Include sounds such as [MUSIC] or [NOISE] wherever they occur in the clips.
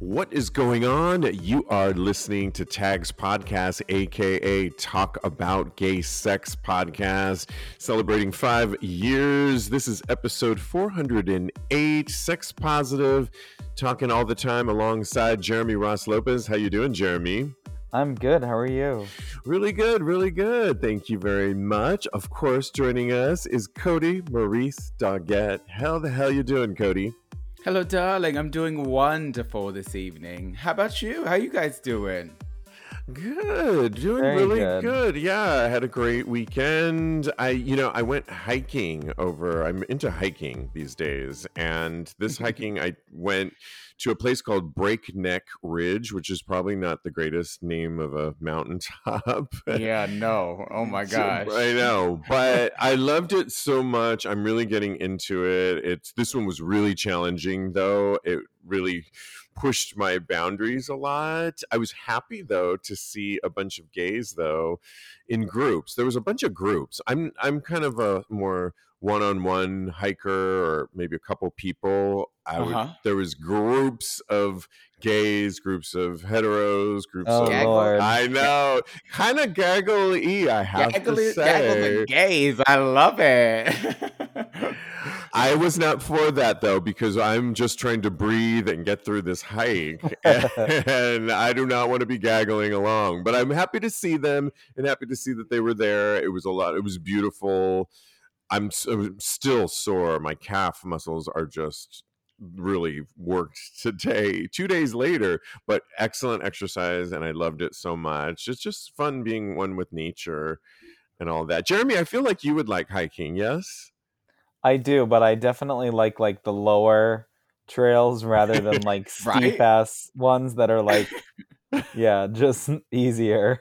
What is going on? You are listening to Tags Podcast, aka Talk About Gay Sex Podcast, celebrating five years. This is episode 408, Sex Positive, talking all the time alongside Jeremy Ross Lopez. How you doing, Jeremy? I'm good. How are you? Really good, really good. Thank you very much. Of course, joining us is Cody Maurice Doggett. How the hell you doing, Cody? Hello, darling. I'm doing wonderful this evening. How about you? How you guys doing? Good, doing Very really good. good. Yeah, I had a great weekend. I, you know, I went hiking over. I'm into hiking these days, and this [LAUGHS] hiking, I went to a place called Breakneck Ridge, which is probably not the greatest name of a mountaintop. [LAUGHS] yeah, no. Oh my So- gosh. I know, but [LAUGHS] I loved it so much. I'm really getting into it. It's this one was really challenging though. It really pushed my boundaries a lot. I was happy though to see a bunch of gays though in groups. There was a bunch of groups. I'm I'm kind of a more one-on-one hiker or maybe a couple people. I Uh-huh. there was groups of gays, groups of heteros, groups Oh of Lord. I know, kind of gaggle-y. I have Gaggle, to say, gays. I love it. I was not for that though because I'm just trying to breathe and get through this hike, [LAUGHS] [LAUGHS] and I do not want to be gaggling along. But I'm happy to see them and happy to see that they were there. It was a lot. It was beautiful. I'm, I'm uh, still sore. My calf muscles are just really worked [LAUGHS] today two days later but excellent exercise and i loved it so much it's just fun being one with nature and all that jeremy i feel like you would like hiking yes I do, but I definitely like like the lower trails [LAUGHS] rather than like Right? steep ass ones that are like [LAUGHS] yeah, just easier.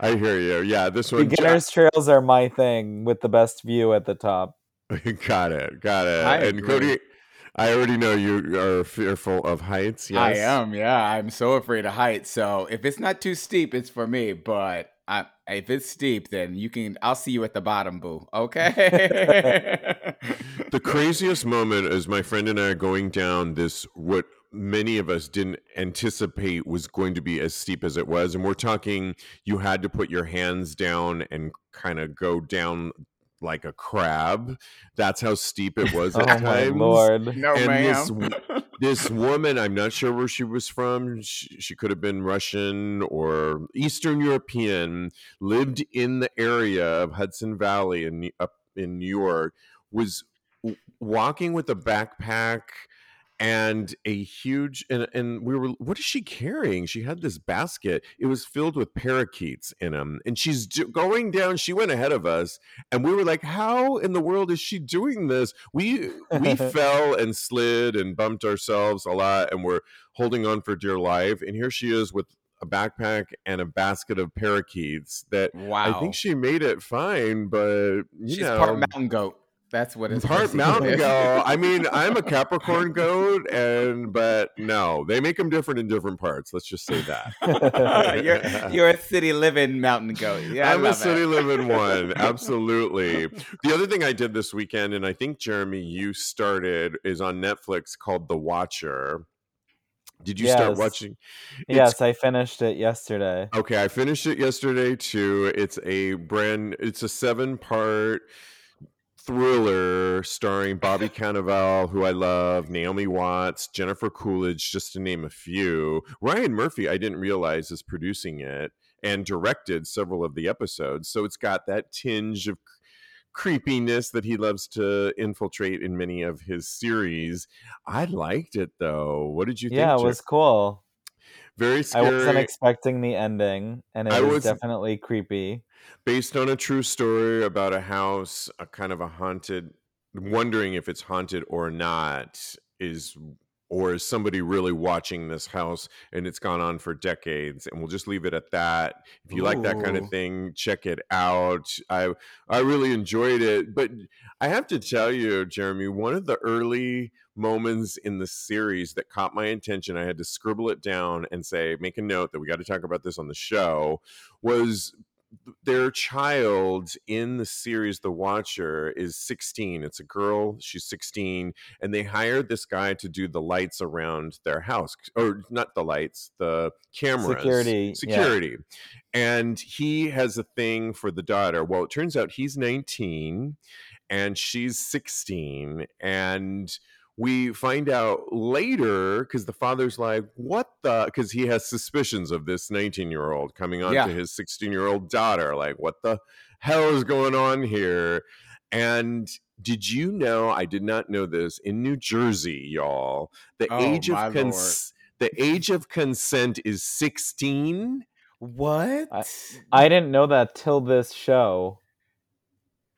I hear you. Yeah, this one. Beginners trails are my thing with the best view at the top. [LAUGHS] got it. Got it. I and agree. Cody, I already know you are fearful of heights. Yes, I am, yeah. I'm so afraid of heights. So if it's not too steep, it's for me. But I, if it's steep, then you can. I'll see you at the bottom, boo. Okay. [LAUGHS] [LAUGHS] The craziest moment is my friend and I are going down this what many of us didn't anticipate was going to be as steep as it was, and we're talking. You had to put your hands down and kind of go down like a crab. That's how steep it was [LAUGHS] Oh at my times. lord. no, And this ma'am. [LAUGHS] this woman i'm not sure where she was from she, she could have been russian or eastern european lived in the area of hudson valley in up in new york was walking with a backpack and a huge and and we were what is she carrying she had this basket it was filled with parakeets in them and she's do- going down she went ahead of us and we were like how in the world is she doing this we we [LAUGHS] fell and slid and bumped ourselves a lot and we're holding on for dear life and here she is with a backpack and a basket of parakeets that wow. i think she made it fine but you She's know part mountain goat. That's what it's part basically mountain goat. I [LAUGHS] mean, I'm a Capricorn goat, and but no, they make them different in different parts. Let's just say that. [LAUGHS] you're [LAUGHS] you're a city living mountain goat. Yeah, I I'm a city it. living one. Absolutely. The other thing I did this weekend, and I think Jeremy, you started, is on Netflix called The Watcher. Did you start watching? It's yes, I finished it yesterday. Okay, I finished it yesterday too. It's a brand it's a seven-part thriller starring [LAUGHS] Bobby Cannavale, who I love, Naomi Watts, Jennifer Coolidge, just to name a few. Ryan Murphy, I didn't realize is producing it and directed several of the episodes. So it's got that tinge of creepiness that he loves to infiltrate in many of his series. I liked it though. What did you think? Yeah, it was cool. very I wasn't expecting the ending, and it I was was- definitely creepy. Based on a true story about a house, a kind of a haunted, wondering if it's haunted or not, is or is somebody really watching this house and it's gone on for decades and we'll just leave it at that. If you like that kind of thing check it out. I i really enjoyed it but i have to tell you jeremy one of the early moments in the series that caught my attention i had to scribble it down and say make a note that we got to talk about this on the show was their child in the series The Watcher is 16. It's a girl, she's 16, and they hired this guy to do the lights around their house or not the lights, the cameras, Security, security. And he has a thing for the daughter. Well, it turns out he's 19 and she's 16 and we find out later because the father's like, "What the?" Because he has suspicions of this 19 year old coming on Yeah. to his 16 year old daughter. Like, what the hell is going on here? And did you know? I did not know this. In New Jersey, y'all, the Oh, age of cons- the age of consent is 16. What? I didn't know that till this show.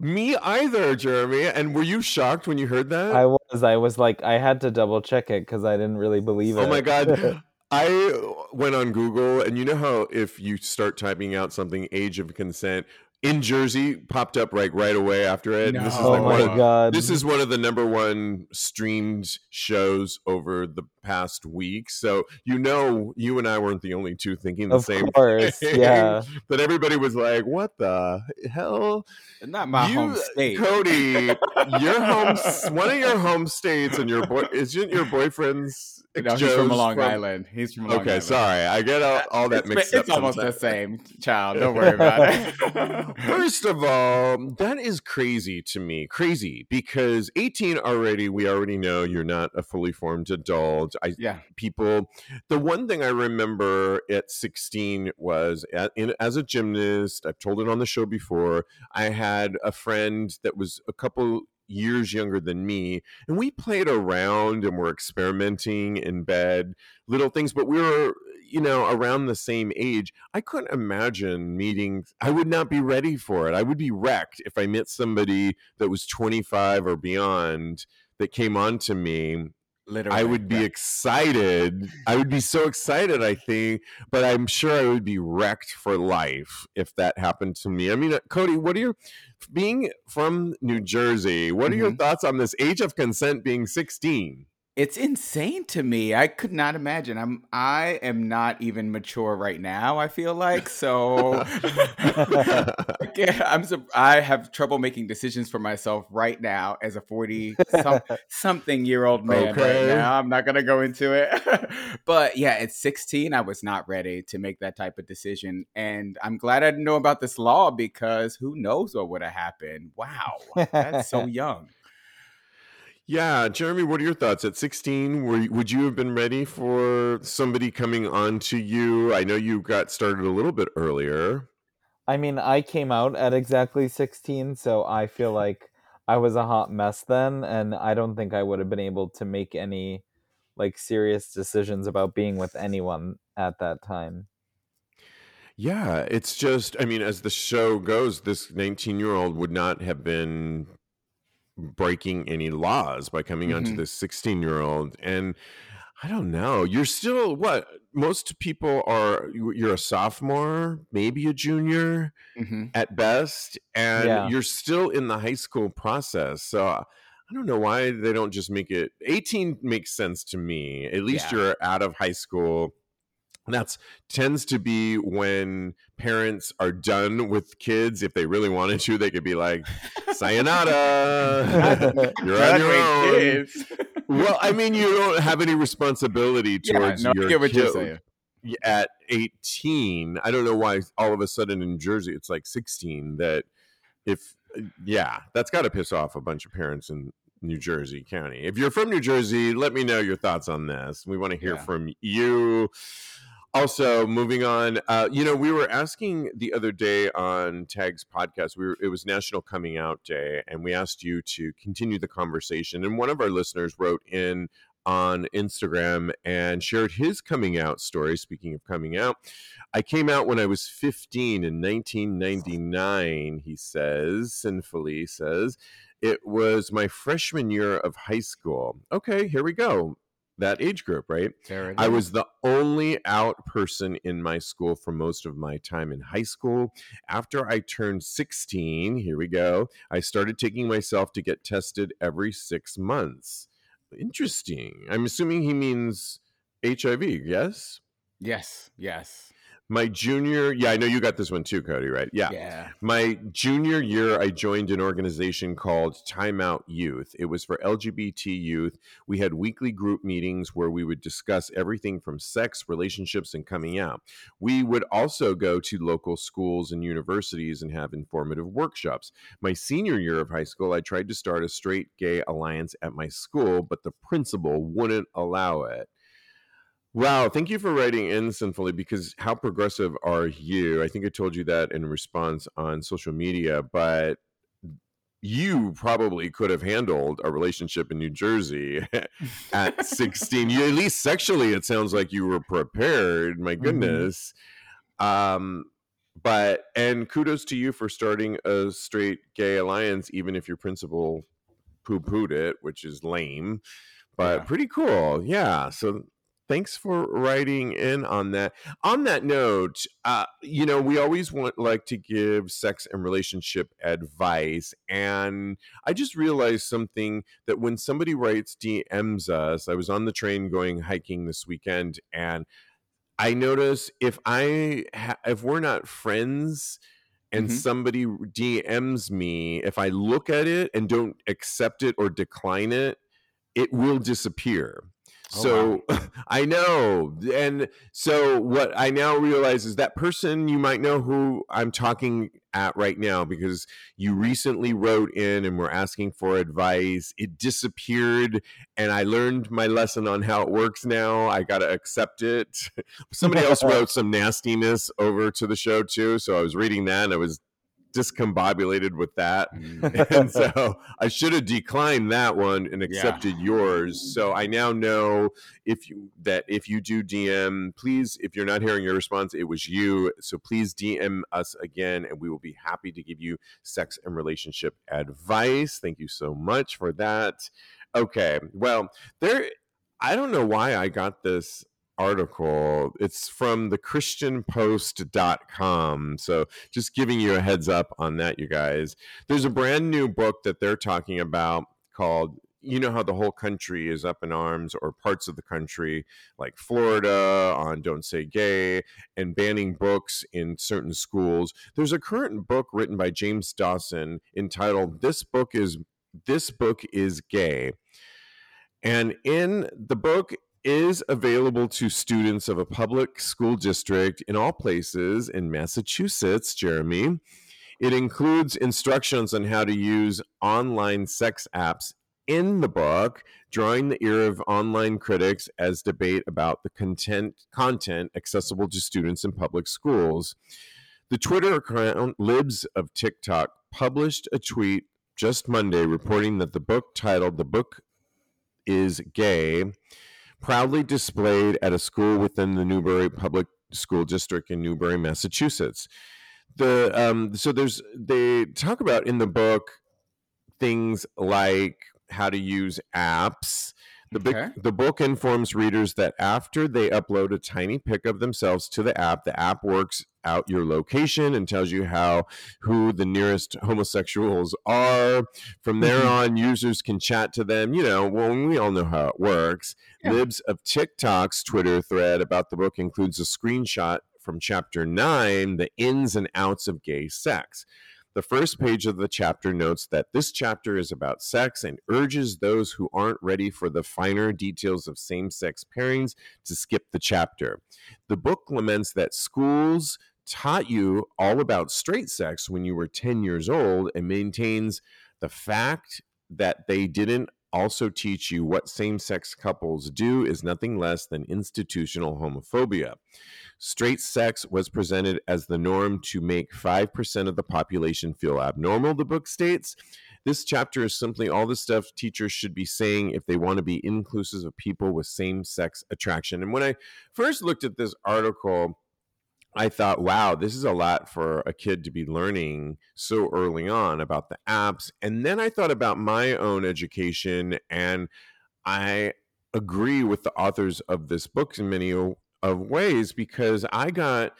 Me either, Jeremy. And were you shocked when you heard that? I was. I was like, I had to double check it because I didn't really believe oh it. Oh my god. [LAUGHS] I went on Google and you know how if you start typing out something age of consent in Jersey popped up right right away after it. And this is No. oh like one oh my of, god. this is one of the number one streamed shows over the past week. So you know you and I weren't the only two thinking the of same course. thing. Yeah. [LAUGHS] But everybody was like, "What the hell?" Not my you, home state. Cody, [LAUGHS] your home, one of your home states, and your boy isn't your boyfriend's. no, he's from Long Island. He's from Long Okay, Island. sorry, I get all, all that It's, mixed it's up. It's almost the same, child. Don't worry about [LAUGHS] it. First of all, that is crazy to me. Crazy because 18 already, we already know you're not a fully formed adult. I yeah, people the one thing i remember at 16 was at, in, as a gymnast i've told it on the show before i had a friend that was a couple years younger than me and we played around and were experimenting in bed little things but we were you know around the same age i couldn't imagine meeting i would not be ready for it i would be wrecked if i met somebody that was 25 or beyond that came on to me literally. I would be yeah. excited. I would be [LAUGHS] so excited, I think, but I'm sure I would be wrecked for life if that happened to me. I mean, uh, Cody, what are your being from New Jersey? What are your Mhm. thoughts on this age of consent being 16? It's insane to me. I could not imagine. I'm I am not even mature right now, I feel like. So [LAUGHS] Yeah, I'm I have trouble making decisions for myself right now as a 40 some, something year old man Okay. right now. I'm not going to go into it. [LAUGHS] but yeah, at 16 I was not ready to make that type of decision and I'm glad I didn't know about this law because who knows what would have happened. Wow. That's so [LAUGHS] young. Yeah, Jeremy, what are your thoughts at 16? Were would you have been ready for somebody coming on to you? I know you got started a little bit earlier. I mean, I came out at exactly 16, so I feel [LAUGHS] like I was a hot mess then, and I don't think I would have been able to make any like serious decisions about being with anyone at that time. Yeah, it's just, I mean, as the show goes, this 19 year old would not have been breaking any laws by coming onto Mhm. this 16 year old. And I don't know, you're still what? Most people are, you- you're a sophomore, maybe a junior hmm at best, and Yeah. you're still in the high school process. So I don't know why they don't just make it 18 makes sense to me. At least Yeah. you're out of high school. That's tends to be when parents are done with kids. If they really wanted to, they could be like, "Sayonara, [LAUGHS] you're on your own." kids. Well, I mean, you don't have any responsibility yeah, towards no, I your get what you're kid at 18 i don't know why all of a sudden in jersey it's like 16 that if yeah that's got to piss off a bunch of parents in new jersey county if you're from new jersey let me know your thoughts on this we want to hear Yeah. from you also moving on uh, you know we were asking the other day on tag's podcast we were, it was national coming out day and we asked you to continue the conversation and one of our listeners wrote in on Instagram and shared his coming out story. Speaking of coming out, I came out when I was 15 in 1999, he says, sinfully says. It was my freshman year of high school. Okay, here we go. That age group, right? I was the only out person in my school for most of my time in high school. After I turned 16, here we go, I started taking myself to get tested every six months. Interesting. I'm assuming he means HIV, yes? Yes, yes. My junior yeah i know you got this one too cody right? Yeah. Yeah. my junior year i joined an organization called timeout youth. It was for lgbt youth. We had weekly group meetings where we would discuss everything from sex relationships and coming out. We would also go to local schools and universities and have informative workshops. My senior year of high school i tried to start a straight gay alliance at my school but the principal wouldn't allow it Wow, thank you for writing in sinfully because how progressive are you? I think I told you that in response on social media, but you probably could have handled a relationship in New Jersey [LAUGHS] at 16. You at least sexually it sounds like you were prepared. My Mhm. goodness. Um but and kudos to you for starting a straight gay alliance even if your principal poo-pooed it, which is lame, but Yeah. pretty cool. Yeah. So thanks for writing in on that. On that note, uh, you know, we always want like to give sex and relationship advice. And I just realized something that when somebody writes DMs us, I was on the train going hiking this weekend and I notice if I ha- if we're not friends and Mhm. somebody DMs me, if I look at it and don't accept it or decline it, it will disappear. Oh, So [LAUGHS] I know. And so what I now realize is that person you might know who I'm talking at right now because you recently wrote in and were asking for advice. It disappeared and I learned my lesson on how it works now. I got to accept it. [LAUGHS] Somebody else [LAUGHS] wrote some nastiness over to the show too. So I was reading that and I was discombobulated with that. Mm. [LAUGHS] and so I should have declined that one and accepted yours. So I now know if you that if you do DM, please, if you're not hearing your response, it was you. So please DM us again, and we will be happy to give you sex and relationship advice. Thank you so much for that. Okay, well, there. I don't know why I got this article. It's from the christianpost.com. So just giving you a heads up on that, you guys. There's a brand new book that they're talking about called you know how the whole country is up in arms or parts of the country like Florida on don't say gay and banning books in certain schools there's a current book written by James Dawson entitled this book is this book is gay and in the book is available to students of a public school district in all places in Massachusetts, Jeremy. It includes instructions on how to use online sex apps in the book, drawing the ear of online critics as debate about the content content accessible to students in public schools. The Twitter account Libs of TikTok published a tweet just Monday reporting that the book titled The Book is Gay proudly displayed at a school within the Newbury Public School District in Newbury, Massachusetts. The um, so there's they talk about in the book things like how to use apps. The, book Okay. the book informs readers that after they upload a tiny pic of themselves to the app, the app works out your location and tells you how who the nearest homosexuals are. From there Mhm. on, users can chat to them. You know, well, we all know how it works. Yeah. Libs of TikTok's Twitter thread about the book includes a screenshot from chapter nine, the ins and outs of gay sex. The first page of the chapter notes that this chapter is about sex and urges those who aren't ready for the finer details of same sex pairings to skip the chapter. The book laments that schools taught you all about straight sex when you were 10 years old and maintains the fact that they didn't also teach you what same sex couples do is nothing less than institutional homophobia. Straight sex was presented as the norm to make 5% of the population feel abnormal, the book states. This chapter is simply all the stuff teachers should be saying if they want to be inclusive of people with same sex attraction. And when I first looked at this article, I thought, wow, this is a lot for a kid to be learning so early on about the apps. And then I thought about my own education, and I agree with the authors of this book in many of ways because I got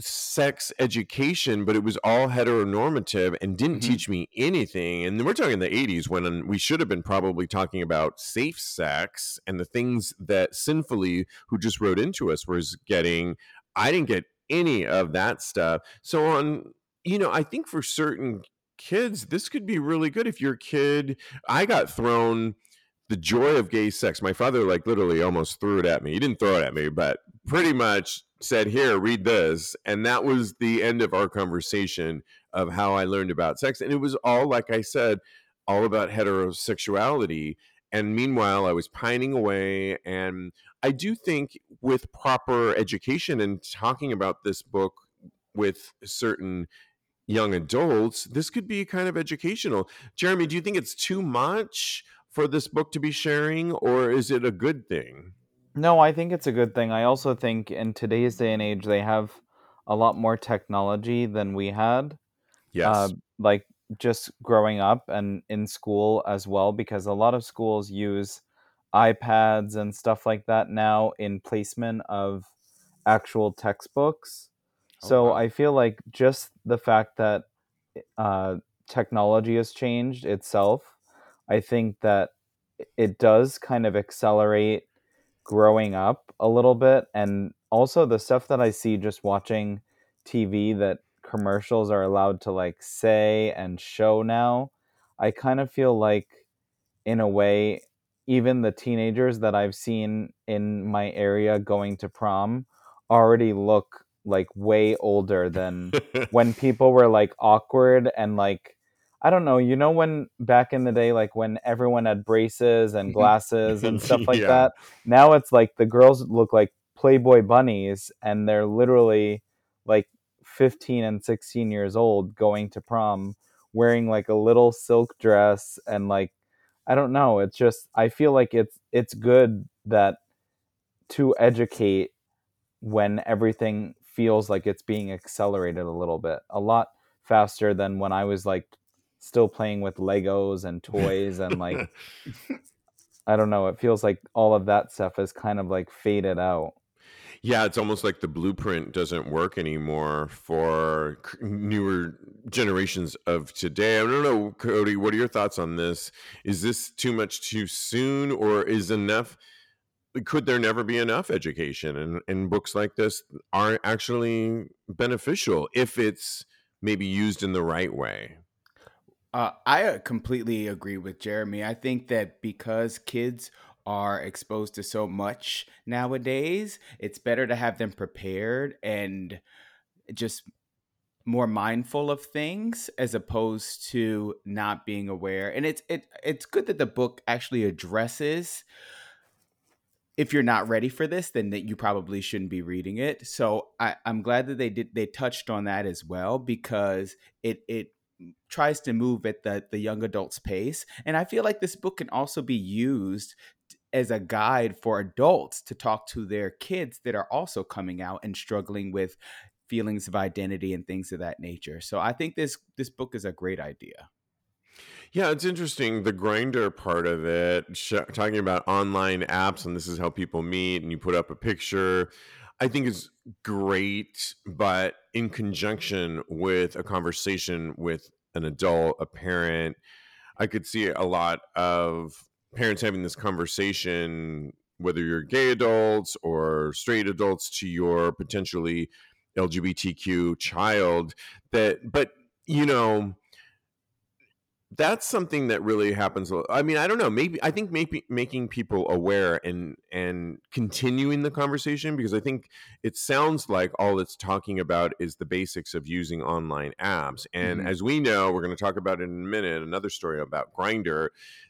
sex education, but it was all heteronormative and didn't Mhm. teach me anything. And we're talking the 80s when we should have been probably talking about safe sex and the things that sinfully who just wrote into us was getting. I didn't get any of that stuff. So on, you know, I think for certain kids, this could be really good if your kid I got thrown the joy of gay sex. My father like literally almost threw it at me. He didn't throw it at me, but pretty much said, "Here, read this." And that was the end of our conversation of how I learned about sex. And it was all like I said, all about heterosexuality. And meanwhile, I was pining away and I do think with proper education and talking about this book with certain young adults, this could be kind of educational. Jeremy, do you think it's too much for this book to be sharing, or is it a good thing? No, I think it's a good thing. I also think in today's day and age, they have a lot more technology than we had. Yes. Uh, like just growing up and in school as well, because a lot of schools use iPads and stuff like that now in placement of actual textbooks. Oh, So wow. I feel like just the fact that uh, technology has changed itself, I think that it does kind of accelerate growing up a little bit. And also the stuff that I see just watching TV that commercials are allowed to like say and show now, I kind of feel like, in a way, even the teenagers that I've seen in my area going to prom already look like way older than [LAUGHS] when people were like awkward and like I don't know, you know when back in the day like when everyone had braces and Mhm. glasses and stuff [LAUGHS] like Yeah. that. Now it's like the girls look like Playboy bunnies and they're literally like 15 and 16 years old going to prom wearing like a little silk dress and like I don't know, it's just I feel like it's it's good that to educate when everything feels like it's being accelerated a little bit a lot faster than when I was like still playing with Legos and toys and like [LAUGHS] I don't know, it feels like all of that stuff is kind of like faded out. yeah, it's almost like the blueprint doesn't work anymore for newer generations of today. I don't know, Cody, what are your thoughts on this? Is this too much too soon, or is enough? Could there never be enough education and, and books like this are actually beneficial if it's maybe used in the right way? Uh, I uh, completely agree with Jeremy. I think that because kids are exposed to so much nowadays, it's better to have them prepared and just more mindful of things as opposed to not being aware. And it's it it's good that the book actually addresses if you're not ready for this, then that you probably shouldn't be reading it. So I, I'm glad that they did they touched on that as well because it it tries to move at the the young adult's pace. And I feel like this book can also be used as a guide for adults to talk to their kids that are also coming out and struggling with feelings of identity and things of that nature. So I think this this book is a great idea. Yeah, it's interesting. The grindr part of it, sh- talking about online apps, and this is how people meet, and you put up a picture, I think is great, but in conjunction with a conversation with an adult, a parent, I could see a lot of parents having this conversation, whether you're gay adults or straight adults, to your potentially LGBTQ child. That, but you know, that's something that really happens. I mean, I don't know. Maybe I think maybe making people aware and and continuing the conversation because I think it sounds like all it's talking about is the basics of using online apps. And Mhm. as we know, we're going to talk about in a minute. Another story about Grindr.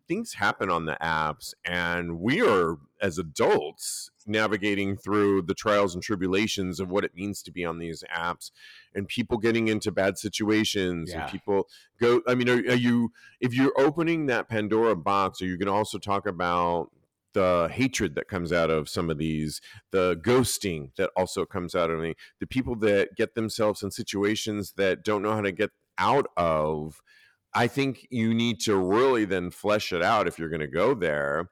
Things happen on the apps, and we are as adults navigating through the trials and tribulations of what it means to be on these apps and people getting into bad situations Yeah. and people go i mean are, are you if you're opening that pandora box are you going to also talk about the hatred that comes out of some of these the ghosting that also comes out of the, the people that get themselves in situations that don't know how to get out of i think you need to really then flesh it out if you're going to go there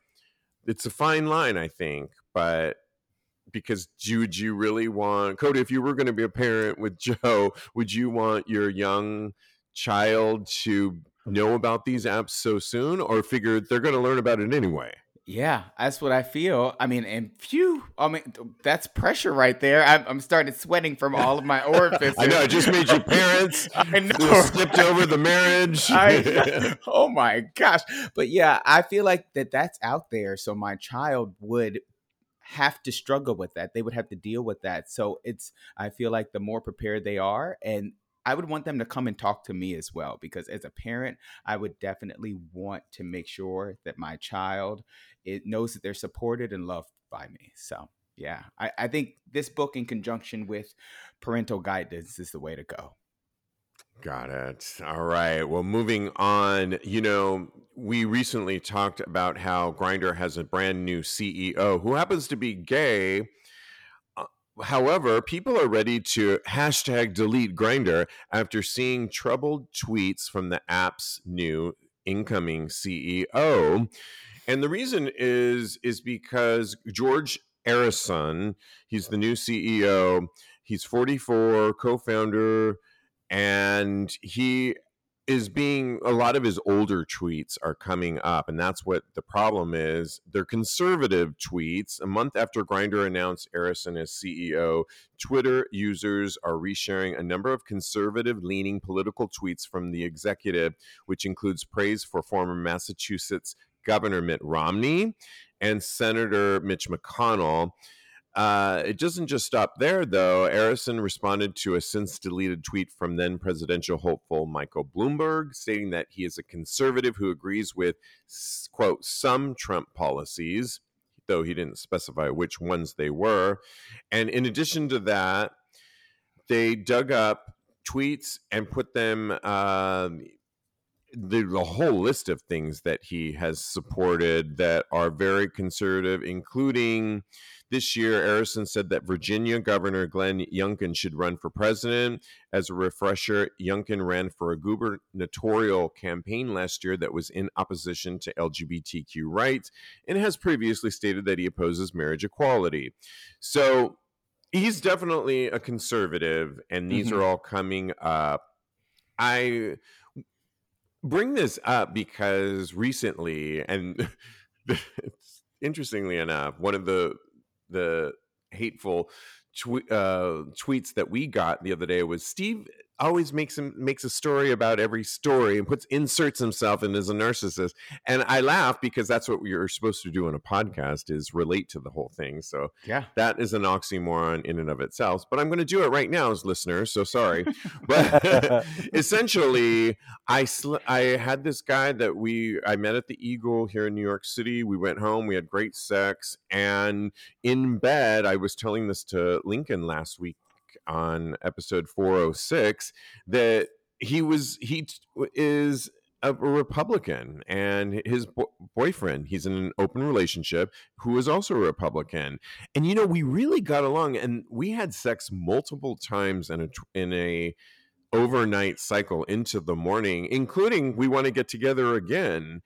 it's a fine line i think but because would you really want Cody? If you were going to be a parent with Joe, would you want your young child to know about these apps so soon, or figure they're going to learn about it anyway? Yeah, that's what I feel. I mean, and phew, I mean, that's pressure right there. I'm, I'm starting sweating from all of my orifices. [LAUGHS] I know, it just made you parents. [LAUGHS] I know. Skipped over the marriage. [LAUGHS] I, oh my gosh. But yeah, I feel like that that's out there. So my child would have to struggle with that. They would have to deal with that. So it's, I feel like the more prepared they are, and I would want them to come and talk to me as well because as a parent, I would definitely want to make sure that my child it knows that they're supported and loved by me. So yeah, I, I think this book in conjunction with parental guidance is the way to go. Got it. All right. Well, moving on, you know, we recently talked about how Grindr has a brand new CEO who happens to be gay uh, However, people are ready to hashtag delete Grindr after seeing troubled tweets from the app's new incoming CEO. And the reason is is because George Arison, he's the new CEO. He's 44, co-founder, and he is being a lot of his older tweets are coming up and that's what the problem is. They're conservative tweets. A month after grindr announced Arison as ceo twitter users are resharing a number of conservative leaning political tweets from the executive which includes praise for former massachusetts governor mitt romney and senator mitch mcconnell uh, it doesn't just stop there, though. Arison responded to a since deleted tweet from then presidential hopeful Michael Bloomberg, stating that he is a conservative who agrees with, quote, some Trump policies, though he didn't specify which ones they were. And in addition to that, they dug up tweets and put them. Uh, the, the whole list of things that he has supported that are very conservative, including this year, Arison said that Virginia Governor Glenn Youngkin should run for president. As a refresher, Youngkin ran for a gubernatorial campaign last year that was in opposition to LGBTQ rights and has previously stated that he opposes marriage equality. So he's definitely a conservative, and these mm-hmm. are all coming up. I bring this up because recently, and [LAUGHS] interestingly enough, one of the the hateful tw- uh, tweets that we got the other day was Steve always makes him makes a story about every story and puts inserts himself in as a narcissist. And i laugh because that's what you're supposed to do in a podcast is relate to the whole thing. So yeah. that is an oxymoron in and of itself but i'm going to do it right now as listeners so sorry. [LAUGHS] But [LAUGHS] essentially i sl- i had this guy that we i met at the eagle here in new york city. We went home we had great sex and in bed i was telling this to lincoln last week on episode 406 that he was he is a Republican and his bo- boyfriend, he's in an open relationship who is also a Republican. And you know, we really got along and we had sex multiple times in a in a overnight cycle into the morning, including we want to get together again.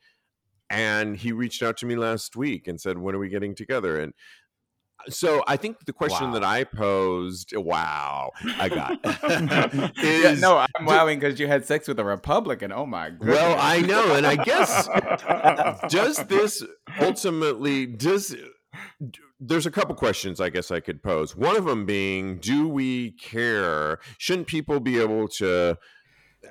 And he reached out to me last week and said, "When are we getting together?" And so I think the question wow. that I posed, wow, I got [LAUGHS] [LAUGHS] is, yeah, no, I'm wowing because you had sex with a Republican. Oh my god. Well, I know, and I guess [LAUGHS] does this ultimately does there's a couple questions I guess I could pose. One of them being, do we care? Shouldn't people be able to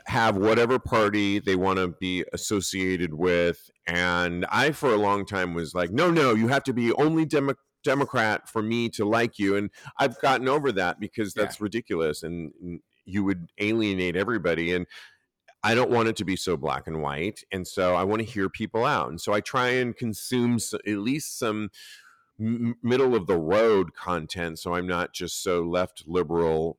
have whatever party they want to be associated with? And I, for a long time, was like, no, no, you have to be only Democrat Democrat for me to like you. And I've gotten over that because that's yeah. ridiculous and mm, you would alienate everybody. And I don't want it to be so black and white. And so I want to hear people out. And so I try and consume at least some m- middle of the road content so I'm not just so left liberal,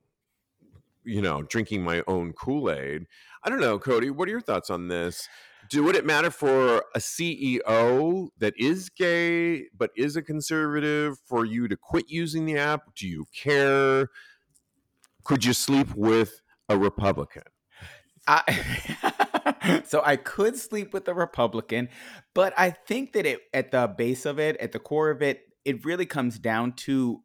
you know, drinking my own Kool Aid. I don't know, Cody, what are your thoughts on this? Do would it matter for a CEO that is gay but is a conservative for you to quit using the app? Do you care? Could you sleep with a Republican? I, [LAUGHS] so I could sleep with a Republican, but I think that it at the base of it, at the core of it, it really comes down to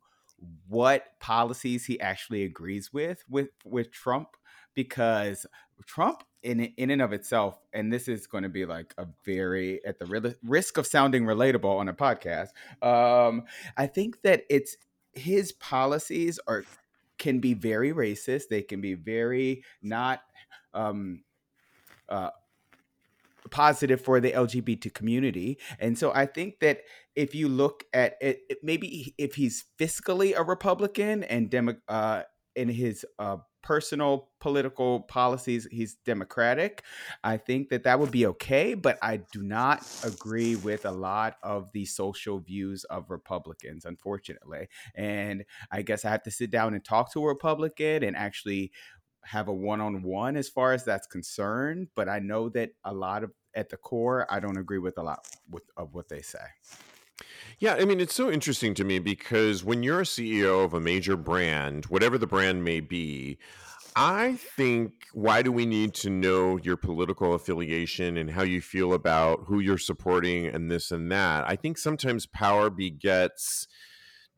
what policies he actually agrees with with with Trump because Trump in in and of itself, and this is going to be like a very at the risk of sounding relatable on a podcast. Um, I think that it's his policies are can be very racist. They can be very not um, uh, positive for the LGBT community. And so I think that if you look at it, maybe if he's fiscally a Republican and demo, uh, in his uh, personal political policies, he's Democratic. I think that that would be okay, but I do not agree with a lot of the social views of Republicans, unfortunately. And I guess I have to sit down and talk to a Republican and actually have a one-on-one as far as that's concerned but i know that a lot of at the core i don't agree with a lot with, of what they say yeah, I mean, it's so interesting to me because when you're a CEO of a major brand, whatever the brand may be, I think why do we need to know your political affiliation and how you feel about who you're supporting and this and that? I think sometimes power begets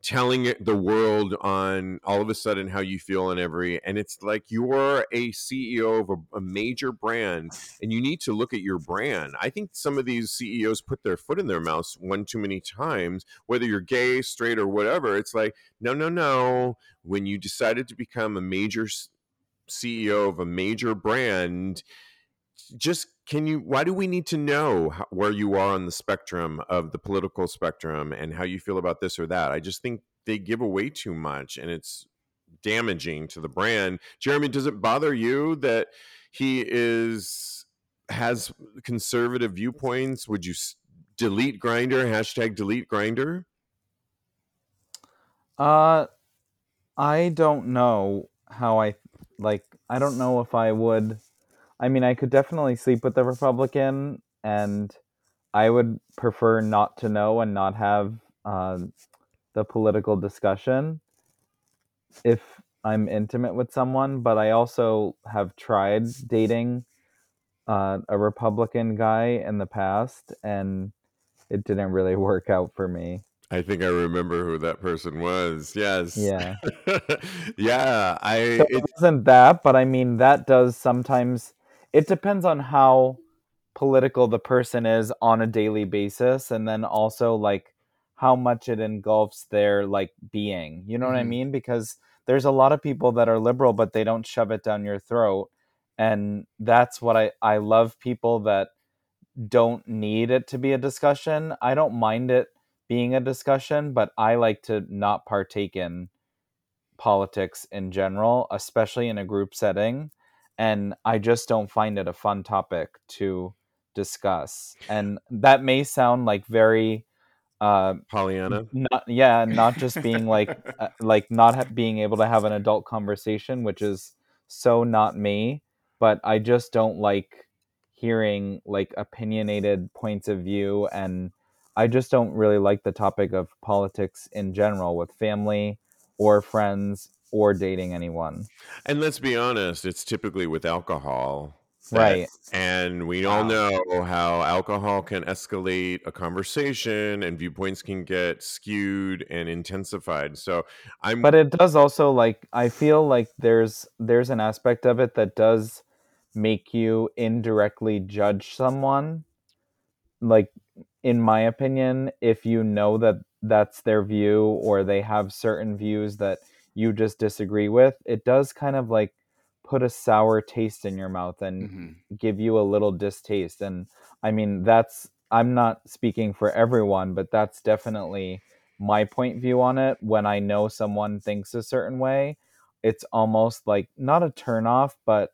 telling the world on all of a sudden how you feel on every and it's like you're a ceo of a, a, major brand and you need to look at your brand. I think some of these ceos put their foot in their mouth one too many times whether you're gay straight or whatever it's like no no no. When you decided to become a major ceo of a major brand just can you why do we need to know how, where you are on the spectrum of the political spectrum and how you feel about this or that? I just think they give away too much and it's damaging to the brand. Jeremy does it bother you that he is has conservative viewpoints? Would you delete grindr hashtag delete grindr uh i don't know how i like i don't know if i would I mean, I could definitely sleep with the Republican, and I would prefer not to know and not have uh, the political discussion if I'm intimate with someone. But I also have tried dating uh, a Republican guy in the past, and it didn't really [LAUGHS] work out for me. I think I remember who that person was. Yes. Yeah. [LAUGHS] yeah. I. So it wasn't that, but I mean that does sometimes it depends on how political the person is on a daily basis and then also like how much it engulfs their like being you know mm-hmm. what i mm-hmm. mean because there's a lot of people that are liberal but they don't shove it down your throat and that's what i i love people that don't need it to be a discussion i don't mind it being a discussion but i like to not partake in politics in general especially in a group setting and I just don't find it a fun topic to discuss. And that may sound like very uh Pollyanna. Not yeah, not just being like uh, like not ha- being able to have an adult conversation, which is so not me, but I just don't like hearing like opinionated points of view and I just don't really like the topic of politics in general with family or friends or dating anyone. And let's be honest, it's typically with alcohol. Right. And we wow. all know how alcohol can escalate a conversation and viewpoints can get skewed and intensified. So I'm But it does also like I feel like there's there's an aspect of it that does make you indirectly judge someone. Like in my opinion, if you know that that's their view or they have certain views that you just disagree with, it does kind of like put a sour taste in your mouth and mm-hmm. give you a little distaste. And I mean, that's, I'm not speaking for everyone, but that's definitely my point view on it. When I know someone thinks a certain way, it's almost like not a turn off, but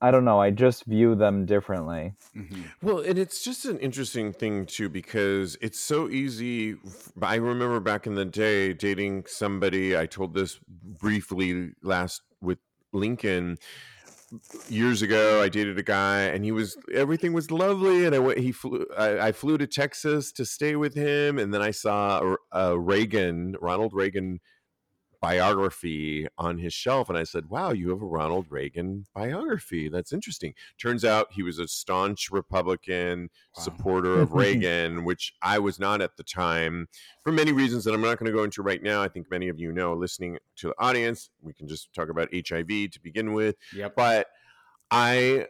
I don't know. I just view them differently. Mm-hmm. Well, and it's just an interesting thing too because it's so easy. I remember back in the day dating somebody. I told this briefly last with Lincoln years ago. I dated a guy, and he was everything was lovely, and I went. He flew. I, I flew to Texas to stay with him, and then I saw a, a Reagan, Ronald Reagan biography on his shelf and I said, Wow, you have a Ronald Reagan biography. That's interesting. Turns out he was a staunch Republican wow. supporter of [LAUGHS] Reagan, which I was not at the time for many reasons that I'm not going to go into right now. I think many of you know listening to the audience. We can just talk about HIV to begin with. Yep. But I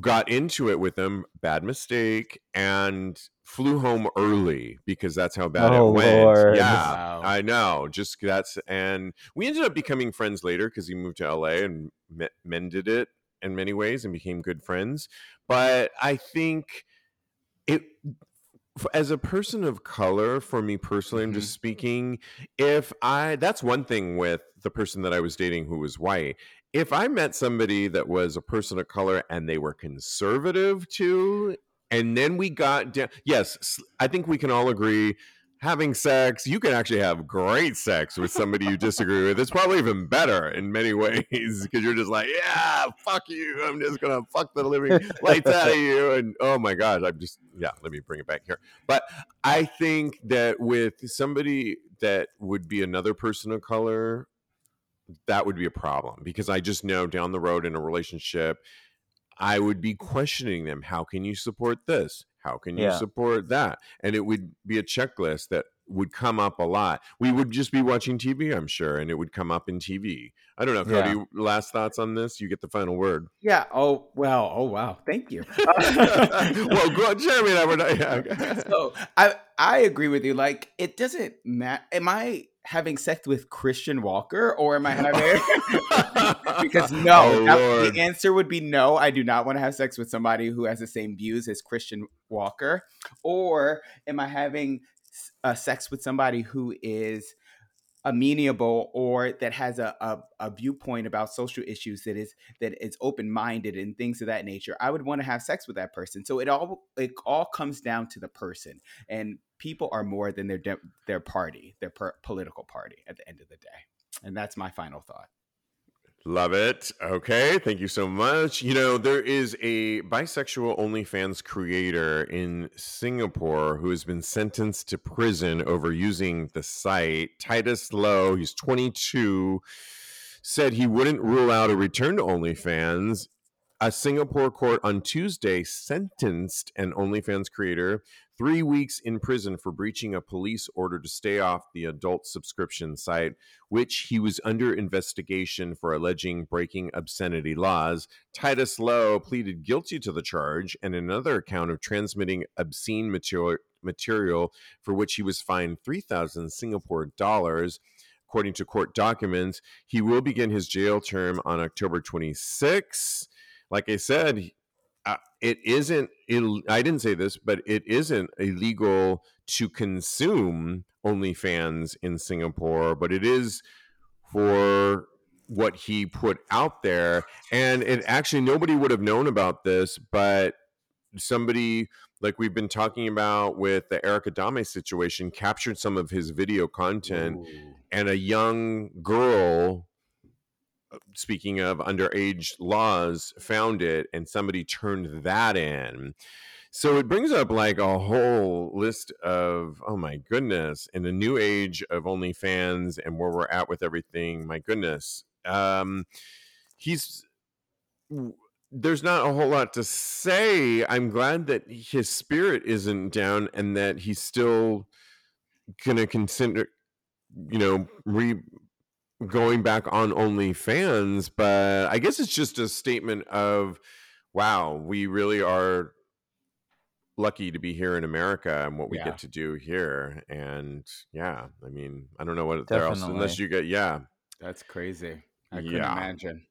got into it with him, bad mistake, and flew home early because that's how bad oh, it went. Lord. Yeah, wow. I know. Just that's and we ended up becoming friends later because he moved to LA and me- mended it in many ways and became good friends. But I think it as a person of color for me personally i'm just mm-hmm. speaking if i that's one thing with the person that i was dating who was white if I met somebody that was a person of color and they were conservative too, and then we got down, yes, I think we can all agree having sex, you can actually have great sex with somebody you disagree with. It's probably even better in many [LAUGHS] ways because you're just like, yeah, fuck you. I'm just gonna fuck the living lights out of [LAUGHS] you. And oh my gosh, I'm just yeah. Let me bring it back here. But I think that with somebody that would be another person of color that would be a problem because I just know down the road in a relationship, I would be questioning them. How can you support this? How can you yeah. support that? And it would be a checklist that would come up a lot. We would just be watching TV, I'm sure, and it would come up in TV. I don't know, Cody. Yeah. Last thoughts on this? You get the final word. Yeah. Oh well. Oh wow. Thank you. [LAUGHS] [LAUGHS] well, go, Jeremy and I were not. Yeah. so I I agree with you. Like it doesn't matter. Am I having sex with Christian Walker or am I having [LAUGHS] because no, oh, the answer would be no. I do not want to have sex with somebody who has the same views as Christian Walker. Or am I having uh, sex with somebody who is amenable or that has a, a, a, viewpoint about social issues that is that is open-minded and things of that nature i would want to have sex with that person. So it all it all comes down to the person and people are more than their their party their per- political party at the end of the day and that's my final thought Love it. Okay. Thank you so much. You know, there is a bisexual OnlyFans creator in Singapore who has been sentenced to prison over using the site. Titus Low, he's 22, said he wouldn't rule out a return to OnlyFans. A Singapore court on Tuesday sentenced an OnlyFans creator three weeks in prison for breaching a police order to stay off the adult subscription site, which he was under investigation for alleging breaking obscenity laws. Titus Low pleaded guilty to the charge and another account of transmitting obscene material, material for which he was fined 3,000 Singapore dollars. According to court documents, he will begin his jail term on October 26. Like I said, Uh, it isn't Ill- i didn't say this but it isn't illegal to consume OnlyFans in Singapore, but it is for what he put out there. And it actually nobody would have known about this, but somebody like we've been talking about with the Eric Adame situation captured some of his video content, Ooh. and a young girl speaking of underage laws, found it and somebody turned that in. So it brings up like a whole list of, oh my goodness, in the new age of OnlyFans and where we're at with everything, my goodness. Um, he's, there's not a whole lot to say. I'm glad that his spirit isn't down and that he's still gonna consider, you know, re going back on OnlyFans, but I guess it's just a statement of, wow, we really are lucky to be here in America and what we yeah. get to do here. And yeah, I mean, I don't know what there else unless you get yeah. That's crazy. I couldn't yeah. imagine.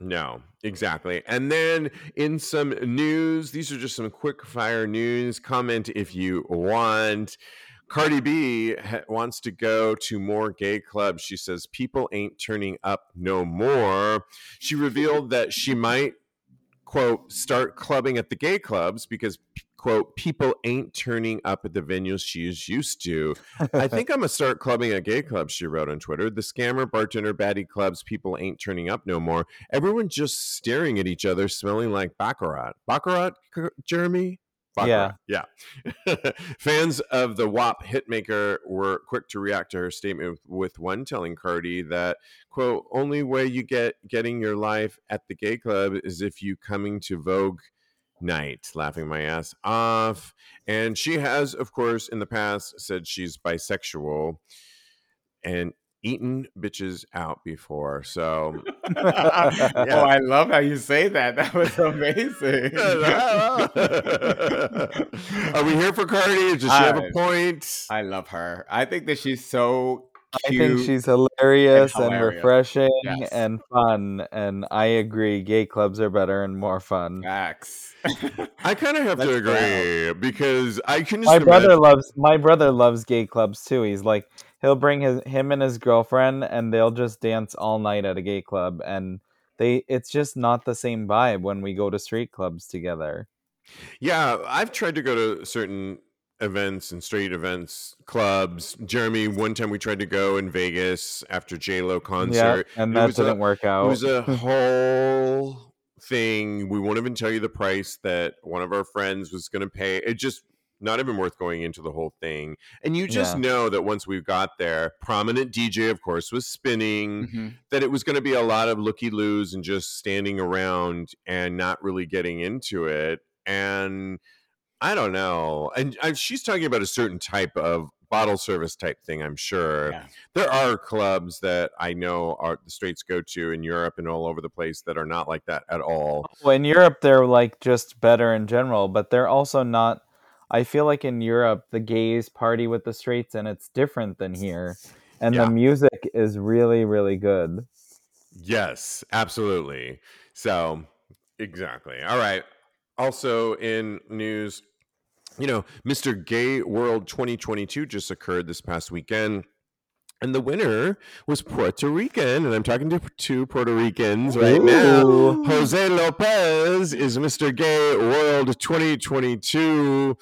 No, exactly. And then in some news, these are just some quick fire news. Comment if you want. Cardi B ha- wants to go to more gay clubs. She says people ain't turning up no more. She revealed that she might quote start clubbing at the gay clubs because quote people ain't turning up at the venues she's used to. I [LAUGHS] think I'm gonna start clubbing at gay clubs. She wrote on Twitter. The scammer bartender baddie clubs people ain't turning up no more. Everyone just staring at each other, smelling like baccarat. Baccarat, Jeremy. Baccarat. Yeah. Yeah. [LAUGHS] Fans of the WAP hitmaker were quick to react to her statement with one telling Cardi that, quote, only way you get getting your life at the gay club is if you coming to Vogue night, laughing my ass off. And she has, of course, in the past said she's bisexual. And eaten bitches out before. So, [LAUGHS] [LAUGHS] oh, yeah. oh, I love how you say that. That was amazing. [LAUGHS] Are we here for Cardi? Does she I, have a point? I love her. I think that she's so I think she's hilarious and, and refreshing yes. and fun. And I agree, gay clubs are better and more fun. Facts. [LAUGHS] I kind of have Let's to agree go. because I can. my brother imagine. loves my brother loves gay clubs too. He's like he'll bring his him and his girlfriend and they'll just dance all night at a gay club and they it's just not the same vibe when we go to street clubs together. Yeah, I've tried to go to certain events and straight events, clubs. Jeremy, one time we tried to go in Vegas after J Lo concert, yeah, and that didn't a, work out. It was a [LAUGHS] whole thing. We won't even tell you the price that one of our friends was going to pay. It just not even worth going into the whole thing. And you just yeah. know that once we got there, prominent DJ, of course, was spinning, mm-hmm. that it was going to be a lot of looky loos and just standing around and not really getting into it. And I don't know. And I, she's talking about a certain type of bottle service type thing, I'm sure. Yeah. There are clubs that I know are the straights go to in Europe and all over the place that are not like that at all. Oh, well, in Europe, they're like just better in general, but they're also not. I feel like in Europe, the gays party with the straights and it's different than here. And yeah. the music is really, really good. Yes, absolutely. So, exactly. All right. Also, in news, you know, Mr. Gay World 2022 just occurred this past weekend. And the winner was Puerto Rican, and I'm talking to two Puerto Ricans right Ooh. now. Jose Lopez is Mr. Gay World 2022.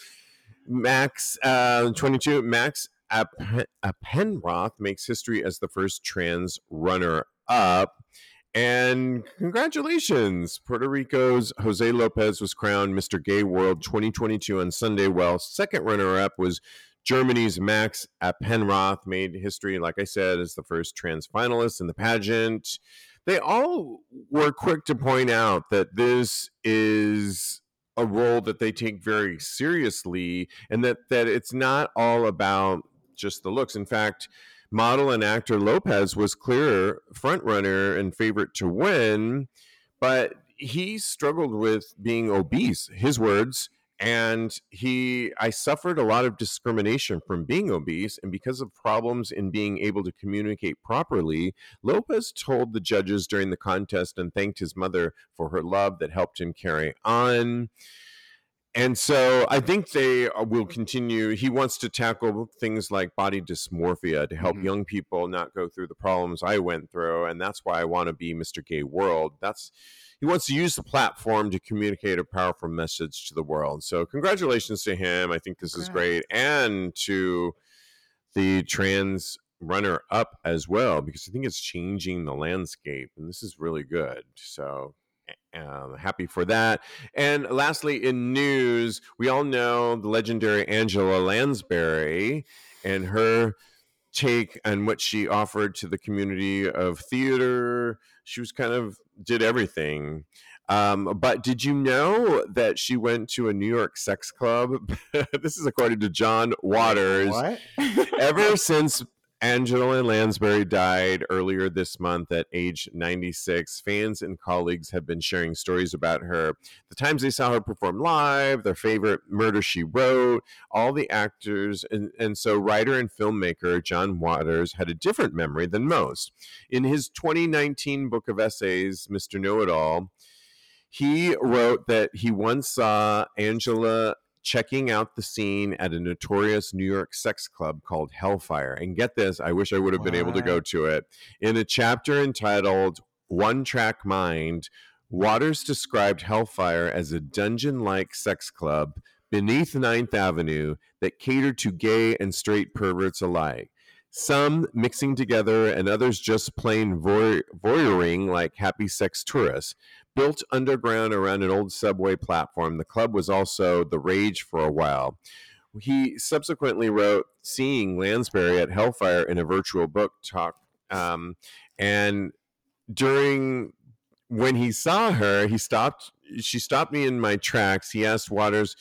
Max uh, 22. Max Appenroth makes history as the first trans runner up. And congratulations, Puerto Rico's Jose Lopez was crowned Mr. Gay World 2022 on Sunday, while second runner up was Germany's Max Appenroth, made history, like I said, as the first trans finalist in the pageant. They all were quick to point out that this is a role that they take very seriously and that, that it's not all about just the looks. In fact, model and actor Lopez was clear front runner and favorite to win, but he struggled with being obese. His words, and he I suffered a lot of discrimination from being obese and because of problems in being able to communicate properly Lopez told the judges during the contest and thanked his mother for her love that helped him carry on and so I think they uh, will continue. He wants to tackle things like body dysmorphia to help mm-hmm. young people not go through the problems I went through, and that's why I want to be Mr. Gay World. That's he wants to use the platform to communicate a powerful message to the world. So congratulations to him. I think this is great, and to the trans runner up as well because I think it's changing the landscape, and this is really good. So um, happy for that. And lastly, in news, we all know the legendary Angela Lansbury and her take and what she offered to the community of theater. She was kind of did everything. Um, but did you know that she went to a New York sex club? [LAUGHS] this is according to John Waters. What? Ever [LAUGHS] since Angela Lansbury died earlier this month at age 96. Fans and colleagues have been sharing stories about her. The times they saw her perform live, their favorite murder she wrote, all the actors. And, and so, writer and filmmaker John Waters had a different memory than most. In his 2019 book of essays, Mr. Know It All, he wrote that he once saw Angela checking out the scene at a notorious New York sex club called Hellfire. And get this, I wish I would have been able to go to it. In a chapter entitled One Track Mind, Waters described Hellfire as a dungeon like sex club beneath Ninth Avenue that catered to gay and straight perverts alike. Some mixing together and others just plain voy- voyeuring like happy sex tourists. Built underground around an old subway platform. The club was also the rage for a while. He subsequently wrote Seeing Lansbury at Hellfire in a virtual book talk. Um, and during when he saw her, he stopped. She stopped me in my tracks. He asked Waters,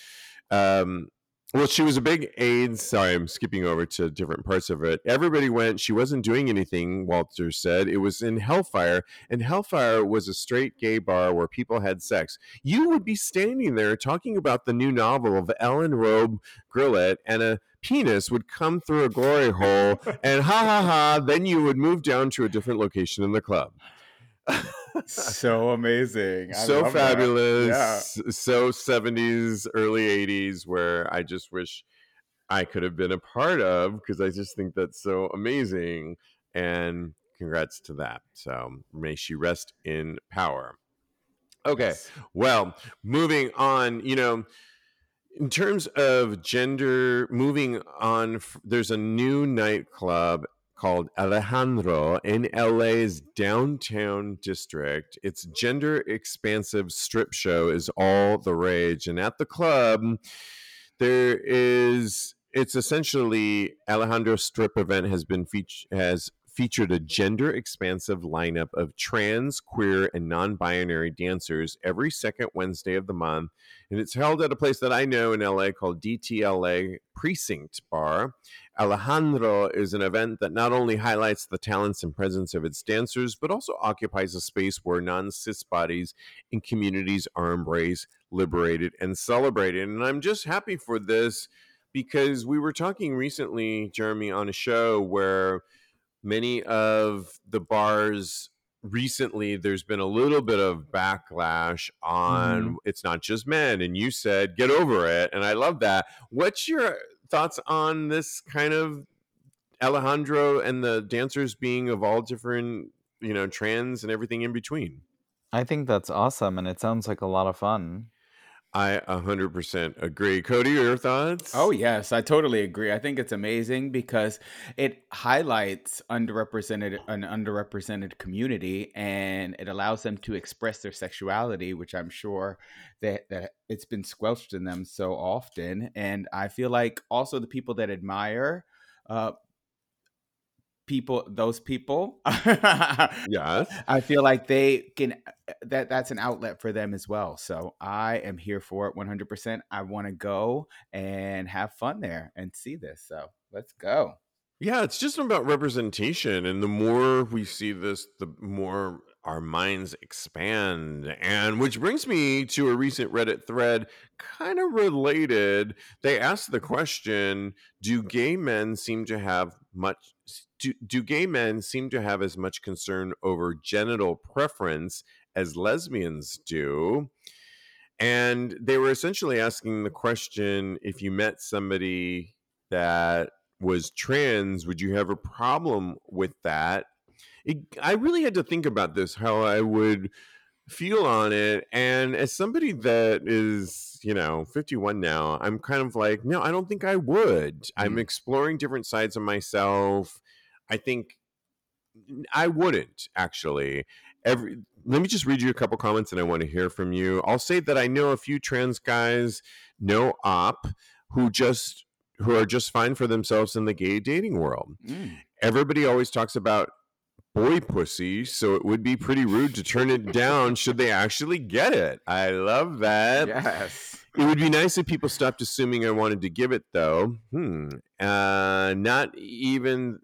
um, well, she was a big AIDS. Sorry, I'm skipping over to different parts of it. Everybody went. She wasn't doing anything. Walter said it was in Hellfire, and Hellfire was a straight gay bar where people had sex. You would be standing there talking about the new novel of Ellen Robe Grillet, and a penis would come through a glory hole, and ha ha ha. Then you would move down to a different location in the club. [LAUGHS] so amazing. I so fabulous. Yeah. So 70s, early 80s, where I just wish I could have been a part of because I just think that's so amazing. And congrats to that. So may she rest in power. Okay. Yes. Well, moving on, you know, in terms of gender, moving on, there's a new nightclub called Alejandro in LA's downtown district. Its gender expansive strip show is all the rage. And at the club, there is it's essentially Alejandro's strip event has been featured has featured a gender expansive lineup of trans, queer, and non-binary dancers every second Wednesday of the month. And it's held at a place that I know in LA called DTLA Precinct Bar. Alejandro is an event that not only highlights the talents and presence of its dancers, but also occupies a space where non cis bodies and communities are embraced, liberated, and celebrated. And I'm just happy for this because we were talking recently, Jeremy, on a show where many of the bars recently there's been a little bit of backlash on mm-hmm. it's not just men and you said get over it and i love that. What's your thoughts on this kind of alejandro and the dancers being of all different you know trans and everything in between? I think that's awesome, and it sounds like a lot of fun. I 100% agree cody your thoughts Oh yes, I totally agree. I think it's amazing because it highlights underrepresented an underrepresented community and it allows them to express their sexuality, which I'm sure that that it's been squelched in them so often. And I feel like also the people that admire uh people those people yes [LAUGHS] I feel like they can uh, that that's an outlet for them as well. So I am here for it 100%. I want to go and have fun there and see this. So let's go. Yeah, it's just about representation. And the more we see this, the more our minds expand. And which brings me to a recent Reddit thread, kind of related. They asked the question Do gay men seem to have much? Do, do gay men seem to have as much concern over genital preference as lesbians do? And they were essentially asking the question if you met somebody that was trans, would you have a problem with that? It, I really had to think about this, how I would feel on it. And as somebody that is, you know, 51 now, I'm kind of like, no, I don't think I would. I'm Mm. exploring different sides of myself. I think I wouldn't actually. Every let me just read you a couple comments and I want to hear from you. I'll say that I know a few trans guys, no op, who just who are just fine for themselves in the gay dating world. Mm. Everybody always talks about boy pussy, so it would be pretty rude to turn it down [LAUGHS] should they actually get it. I love that. Yes. It would be nice if people stopped assuming I wanted to give it, though. Hmm. Uh, not even.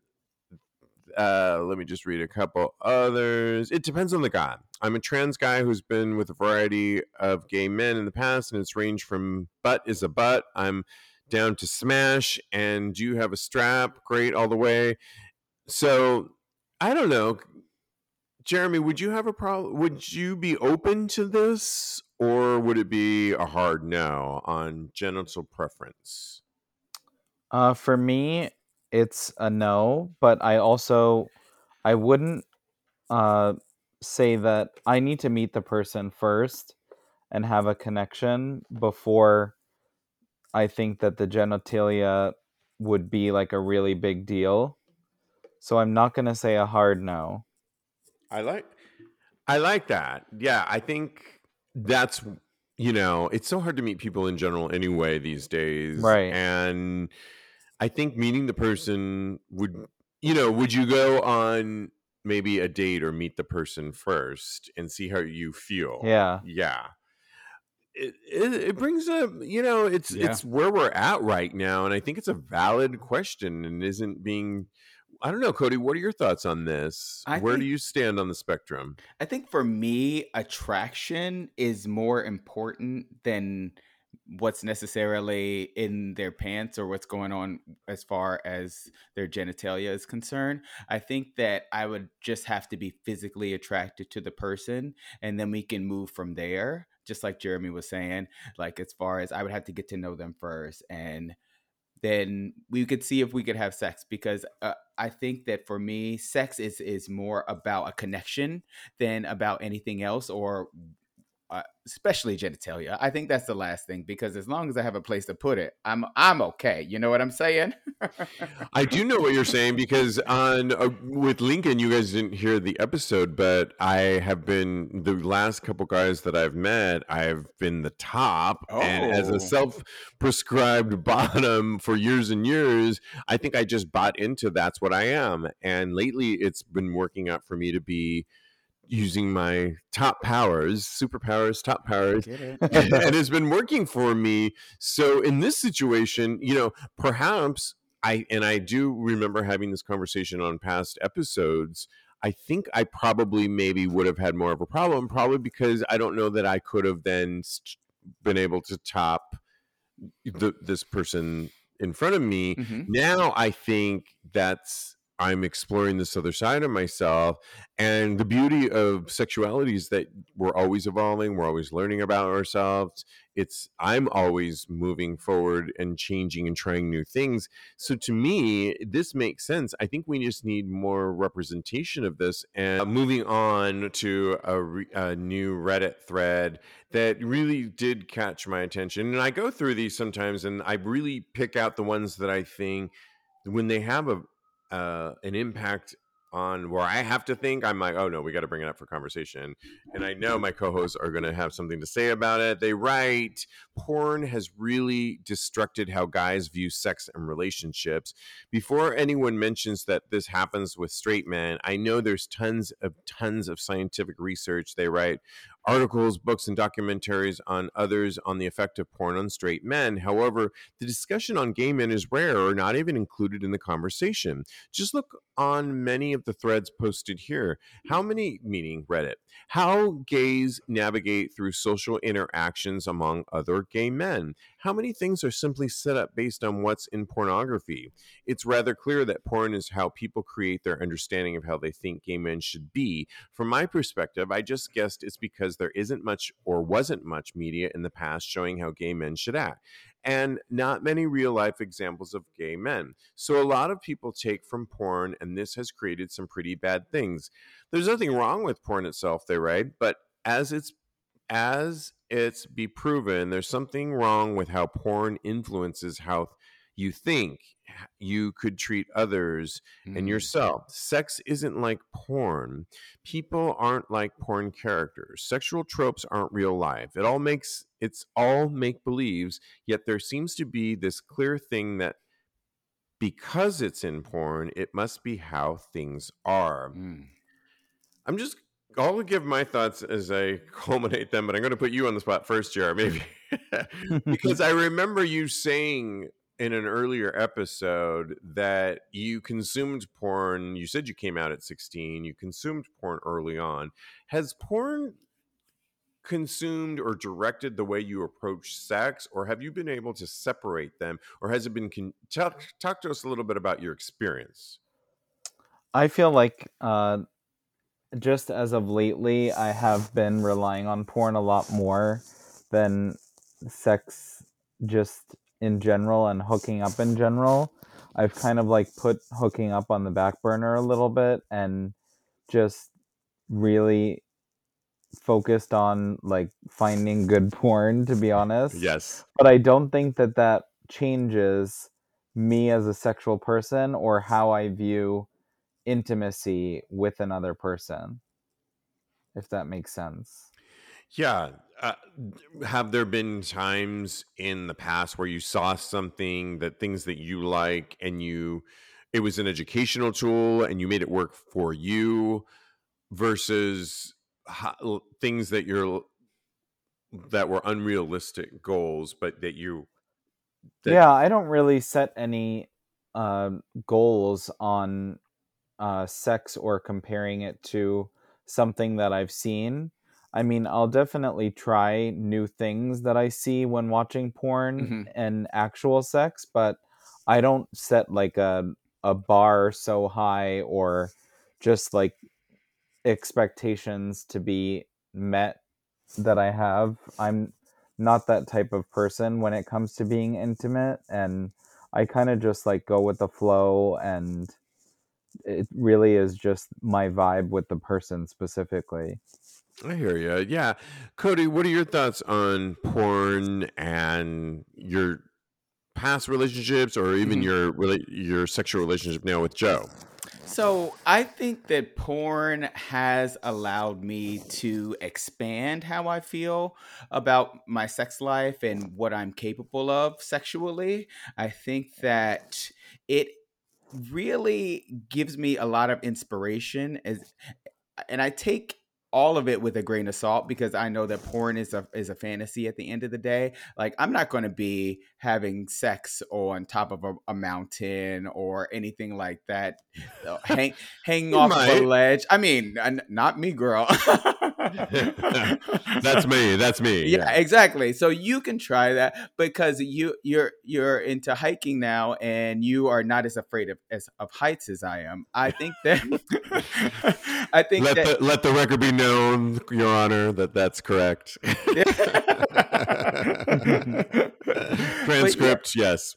Uh, let me just read a couple others. It depends on the guy. I'm a trans guy who's been with a variety of gay men in the past, and it's ranged from butt is a butt. I'm down to smash, and you have a strap? Great, all the way. So I don't know. Jeremy, would you have a problem? Would you be open to this, or would it be a hard no on genital preference? Uh, for me, it's a no, but I also I wouldn't uh, say that I need to meet the person first and have a connection before I think that the genitalia would be like a really big deal. So I'm not going to say a hard no. I like. I like that. Yeah, I think that's you know, it's so hard to meet people in general anyway these days. Right. And I think meeting the person would you know, would you go on maybe a date or meet the person first and see how you feel? Yeah. Yeah. It, it, it brings up you know it's Yeah. it's where we're at right now and i think it's a valid question and isn't being i don't know cody what are your thoughts on this I where do you stand on the spectrum I think for me, attraction is more important than what's necessarily in their pants or what's going on as far as their genitalia is concerned. I think that I would just have to be physically attracted to the person and then we can move from there. Just like Jeremy was saying, like as far as I would have to get to know them first and then we could see if we could have sex because uh, I think that for me, sex is is more about a connection than about anything else, or uh, especially genitalia. I think that's the last thing because as long as I have a place to put it, I'm I'm okay. You know what I'm saying? [LAUGHS] I do know what you're saying because on uh, with Lincoln, you guys didn't hear the episode, but I have been the last couple guys that I've met. I've been the top, and as Oh. a self-prescribed [LAUGHS] bottom for years and years, I think I just bought into that's what I am. And lately, it's been working out for me to be using my top powers, superpowers, top powers, it? [LAUGHS] and it's been working for me. So in this situation, you know, perhaps I and I do remember having this conversation on past episodes. I think I probably maybe would have had more of a problem, probably because I don't know that I could have then st- been able to top the, this person in front of me. Mhm. Now I think that's I'm exploring this other side of myself. And the beauty of sexuality is that we're always evolving, we're always learning about ourselves. It's I'm always moving forward and changing and trying new things. So to me, this makes sense. I think we just need more representation of this. And moving on to a, re- a new Reddit thread that really did catch my attention. And I go through these sometimes and I really pick out the ones that I think when they have a uh, an impact on where I have to think, I'm like, oh no, we got to bring it up for conversation. And I know my co hosts are going to have something to say about it. They write, porn has really destructed how guys view sex and relationships. Before anyone mentions that this happens with straight men, I know there's tons of tons of scientific research. They write articles, books, and documentaries on others on the effect of porn on straight men. However, the discussion on gay men is rare or not even included in the conversation. Just look on many of the threads posted here. How many, meaning Reddit, how gays navigate through social interactions among other gay men? How many things are simply set up based on what's in pornography? It's rather clear that porn is how people create their understanding of how they think gay men should be. From my perspective, I just guessed it's because there isn't much or wasn't much media in the past showing how gay men should act and not many real life examples of gay men. So a lot of people take from porn, and this has created some pretty bad things. There's nothing wrong with porn itself, they write, but as it's as it's be proven, there's something wrong with how porn influences how you think you could treat others and Mm. yourself. Sex isn't like porn. People aren't like porn characters. Sexual tropes aren't real life. It all makes it's all make believes, yet there seems to be this clear thing that because it's in porn, it must be how things are. Mm. I'm just I'll give my thoughts as I [LAUGHS] culminate them, but I'm going to put you on the spot first, Jared, maybe. [LAUGHS] because I [LAUGHS] remember you saying in an earlier episode that you consumed porn. You said you came out at 16. You consumed porn early on. Has porn consumed or directed the way you approach sex, or have you been able to separate them, or has it been? Con- talk, talk to us a little bit about your experience. I feel like uh, just as of lately, I have been relying on porn a lot more than sex just in general and hooking up in general. I've kind of like put hooking up on the back burner a little bit and just really focused on like finding good porn to be honest Yes. but I don't think that that changes me as a sexual person or how I view intimacy with another person. if that makes sense. Yeah. Uh, have there been times in the past where you saw something that things that you like and you it was an educational tool and you made it work for you versus how, things that you're that were unrealistic goals but that you that... yeah i don't really set any uh, goals on uh, sex or comparing it to something that i've seen i mean i'll definitely try new things that i see when watching porn mm-hmm. and actual sex but i don't set like a, a bar so high or just like expectations to be met that I have. I'm not that type of person when it comes to being intimate and I kind of just like go with the flow and it really is just my vibe with the person specifically. I hear you. Yeah. Cody, what are your thoughts on porn and your past relationships or even mm-hmm. your your sexual relationship now with Joe? So I think that porn has allowed me to expand how I feel about my sex life and what I'm capable of sexually. I think that it really gives me a lot of inspiration as and I take all of it with a grain of salt because I know that porn is a is a fantasy at the end of the day. Like I'm not going to be having sex on top of a, a mountain or anything like that, [LAUGHS] uh, hang, hanging off might. of a ledge. I mean, not me, girl. [LAUGHS] [LAUGHS] that's me. That's me. Yeah, yeah, exactly. So you can try that because you you're you're into hiking now, and you are not as afraid of as of heights as I am. I think that [LAUGHS] I think let that, the let the record be known, Your Honor, that that's correct. [LAUGHS] Transcript, yes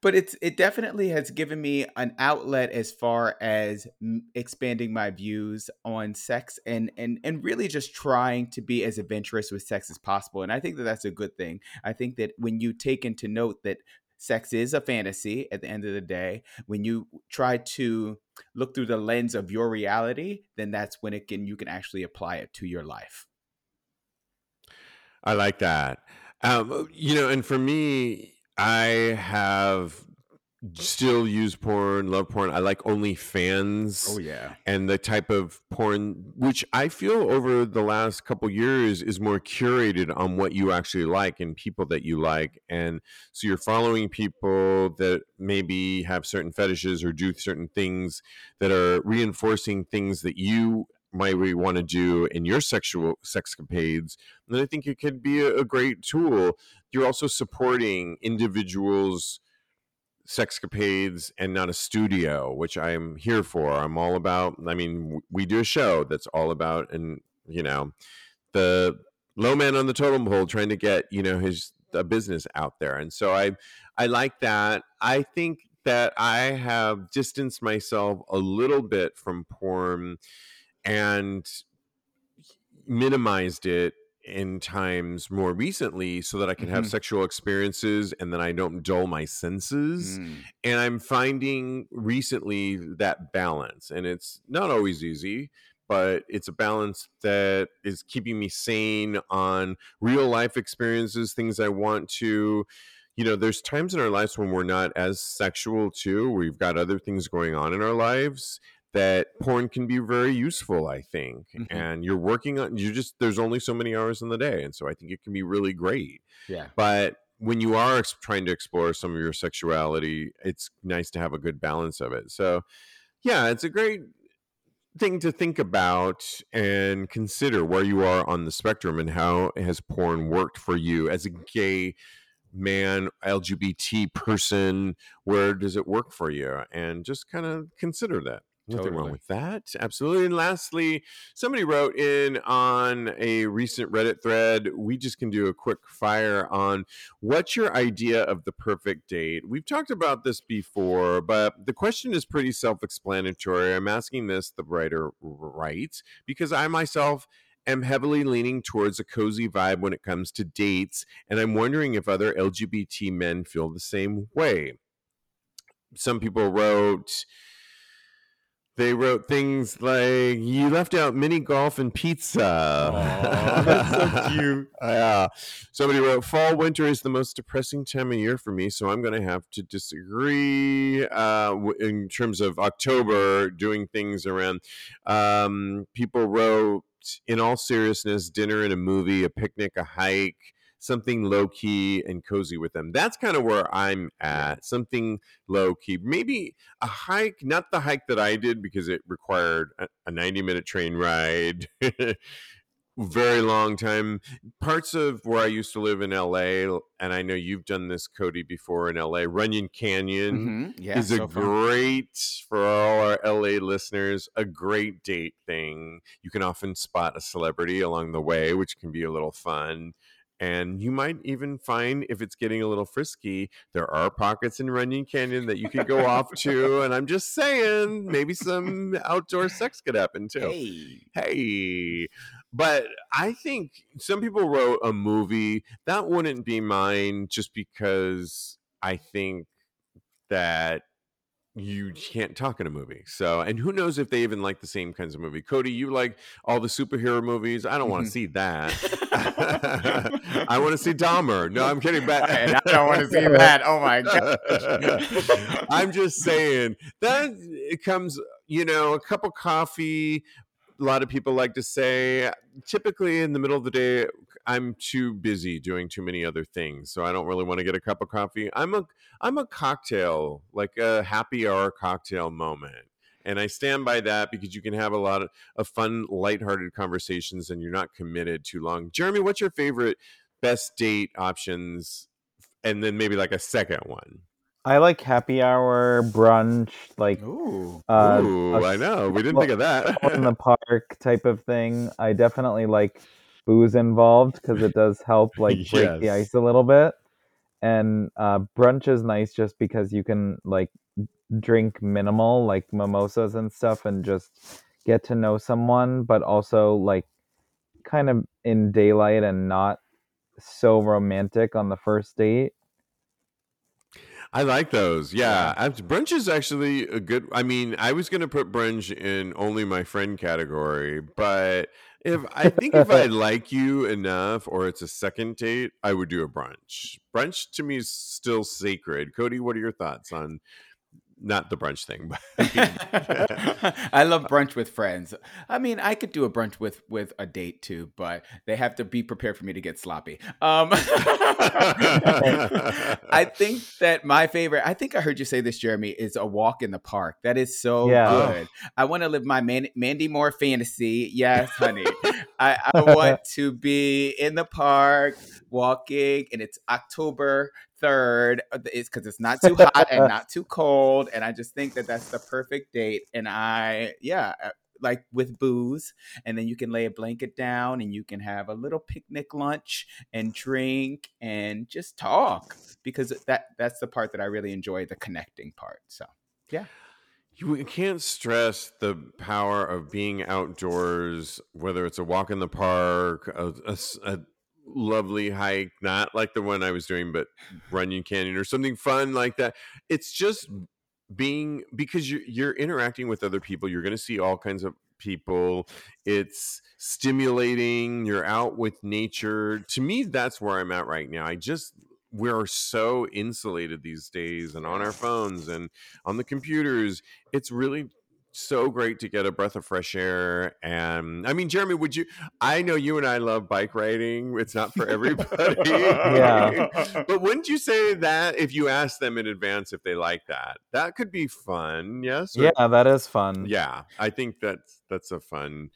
but it's it definitely has given me an outlet as far as expanding my views on sex and and and really just trying to be as adventurous with sex as possible and i think that that's a good thing. I think that when you take into note that sex is a fantasy at the end of the day when you try to look through the lens of your reality then that's when it can you can actually apply it to your life. I like that. Um, you know and for me I have still use porn, love porn. I like OnlyFans. Oh yeah, and the type of porn which I feel over the last couple years is more curated on what you actually like and people that you like, and so you're following people that maybe have certain fetishes or do certain things that are reinforcing things that you might we want to do in your sexual sexcapades, then I think it could be a, a great tool. You're also supporting individuals' sexcapades and not a studio, which I'm here for. I'm all about. I mean, we do a show that's all about, and you know, the low man on the totem pole trying to get you know his a business out there, and so I I like that. I think that I have distanced myself a little bit from porn and minimized it in times more recently so that I can mm-hmm. have sexual experiences and then I don't dull my senses. Mm. And I'm finding recently that balance. And it's not always easy, but it's a balance that is keeping me sane on real life experiences, things I want to. You know, there's times in our lives when we're not as sexual too. We've got other things going on in our lives that porn can be very useful i think mm-hmm. and you're working on you just there's only so many hours in the day and so i think it can be really great yeah but when you are ex- trying to explore some of your sexuality it's nice to have a good balance of it so yeah it's a great thing to think about and consider where you are on the spectrum and how has porn worked for you as a gay man lgbt person where does it work for you and just kind of consider that Nothing totally. wrong with that. Absolutely. And lastly, somebody wrote in on a recent Reddit thread. We just can do a quick fire on what's your idea of the perfect date? We've talked about this before, but the question is pretty self explanatory. I'm asking this, the writer writes, because I myself am heavily leaning towards a cozy vibe when it comes to dates. And I'm wondering if other LGBT men feel the same way. Some people wrote, they wrote things like you left out mini golf and pizza. [LAUGHS] That's so cute. yeah. Somebody wrote fall winter is the most depressing time of year for me, so I'm going to have to disagree uh, w- in terms of October doing things around. Um, people wrote in all seriousness, dinner and a movie, a picnic, a hike. Something low key and cozy with them. That's kind of where I'm at. Something low key. Maybe a hike, not the hike that I did because it required a, a 90 minute train ride. [LAUGHS] Very long time. Parts of where I used to live in LA, and I know you've done this, Cody, before in LA, Runyon Canyon Mhm, Yeah, is a so fun. great for all our LA listeners, a great date thing. You can often spot a celebrity along the way, which can be a little fun. And you might even find if it's getting a little frisky, there are pockets in Runyon Canyon that you could go off to. And I'm just saying, maybe some outdoor sex could happen too Hey. hey but i think some people wrote a movie that wouldn't be mine just because i think that you can't talk in a movie so and who knows if they even like the same kinds of movie cody you like all the superhero movies i don't want to mm-hmm. see that [LAUGHS] i want to see [LAUGHS] dahmer no i'm kidding but I don't want to see that. Oh my god. [LAUGHS] I'm just saying that it comes, you know, a cup of coffee. A lot of people like to say, typically in the middle of the day, I'm too busy doing too many other things, so I don't really want to get a cup of coffee. I'm a I'm a cocktail, like a happy hour cocktail moment. And I stand by that because you can have a lot of, of fun, lighthearted conversations and you're not committed too long. Jeremy, what's your favorite best date options? And then maybe like a second one. I like happy hour, brunch, like Ooh. uh, Ooh, a I know. We didn't stroll- think of that. in the [LAUGHS] park type of thing. I definitely like booze involved because it does help [LAUGHS] like break the ice a little bit. And uh, brunch is nice just because you can like drink minimal, like mimosas and stuff, and just get to know someone, but also like kind of in daylight and not so romantic on the first date. I like those. Yeah. Yeah. Brunch is actually a good. I mean, I was going to put brunch in only my friend category, but if I think if I like you enough or it's a second date, I would do a brunch. Brunch to me is still sacred. Cody, what are your thoughts on not the brunch thing, but [LAUGHS] [LAUGHS] I love brunch with friends. I mean, I could do a brunch with with a date too, but they have to be prepared for me to get sloppy. Um, [LAUGHS] I think that my favorite. I think I heard you say this, Jeremy, is a walk in the park. That is so Yeah. good. I want to live my Man- Mandy Moore fantasy. Yes, honey. I, I want to be in the park walking, and it's October third. It's because it's not too hot and [LAUGHS] not too cold, and I just think that that's the perfect date. And I, yeah, uh, like with booze, and then you can lay a blanket down, and you can have a little picnic lunch and drink and just talk because that that's the part that I really enjoy, the connecting part. So. Yeah. You can't stress the power of being outdoors, whether it's a walk in the park, a, a s- a lovely hike, not like the one I was doing, but mm-hmm. Runyon Canyon or something fun like that. It's just being because you're, you're interacting with other people. You're going to see all kinds of people. It's stimulating. You're out with nature. To me, that's where I'm at right now. I just, we're so insulated these days and on our phones and on the computers. It's really so great to get a breath of fresh air. And I mean, Jeremy, would you? I know you and I love bike riding. It's not for everybody. [LAUGHS] Yeah. [LAUGHS] But wouldn't you say that if you asked them in advance if they like that? That could be fun. Yes. Or- Yeah, that is fun. Yeah. I think that's that's a fun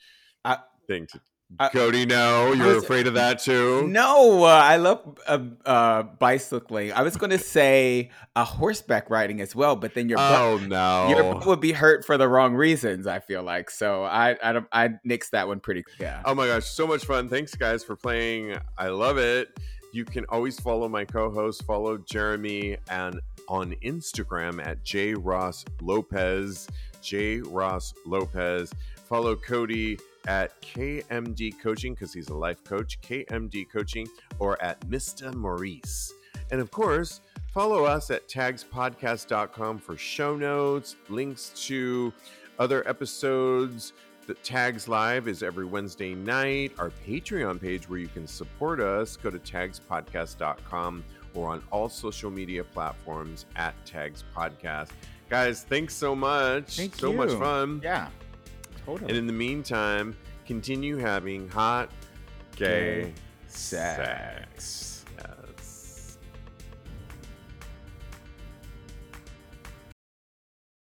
I- thing to. I- Cody, no, you're was- afraid of that too. No, uh, I love uh, uh, bicycling. I was going to say uh, horseback riding as well, but then your butt, Oh no. your butt would be hurt for the wrong reasons. I feel like so. I I don't, I nixed that one pretty. Yeah. Oh my gosh, so much fun. Thanks guys for playing. I love it. You can always follow my co-host, follow Jeremy and on Instagram at J Ross Lopez. J Ross Lopez. Follow Cody at KMD Coaching because he's a life coach, KMD Coaching, or at Mr. Maurice. And of course, follow us at tagspodcast.com for show notes, links to other episodes. The Tags Live is every Wednesday night. Our Patreon page, where you can support us, go to tagspodcast.com or on all social media platforms at Tags Podcast. Guys, thanks so much. Thank so much fun. Yeah. Totally. And in the meantime, continue having hot, gay, Gay sex. sex.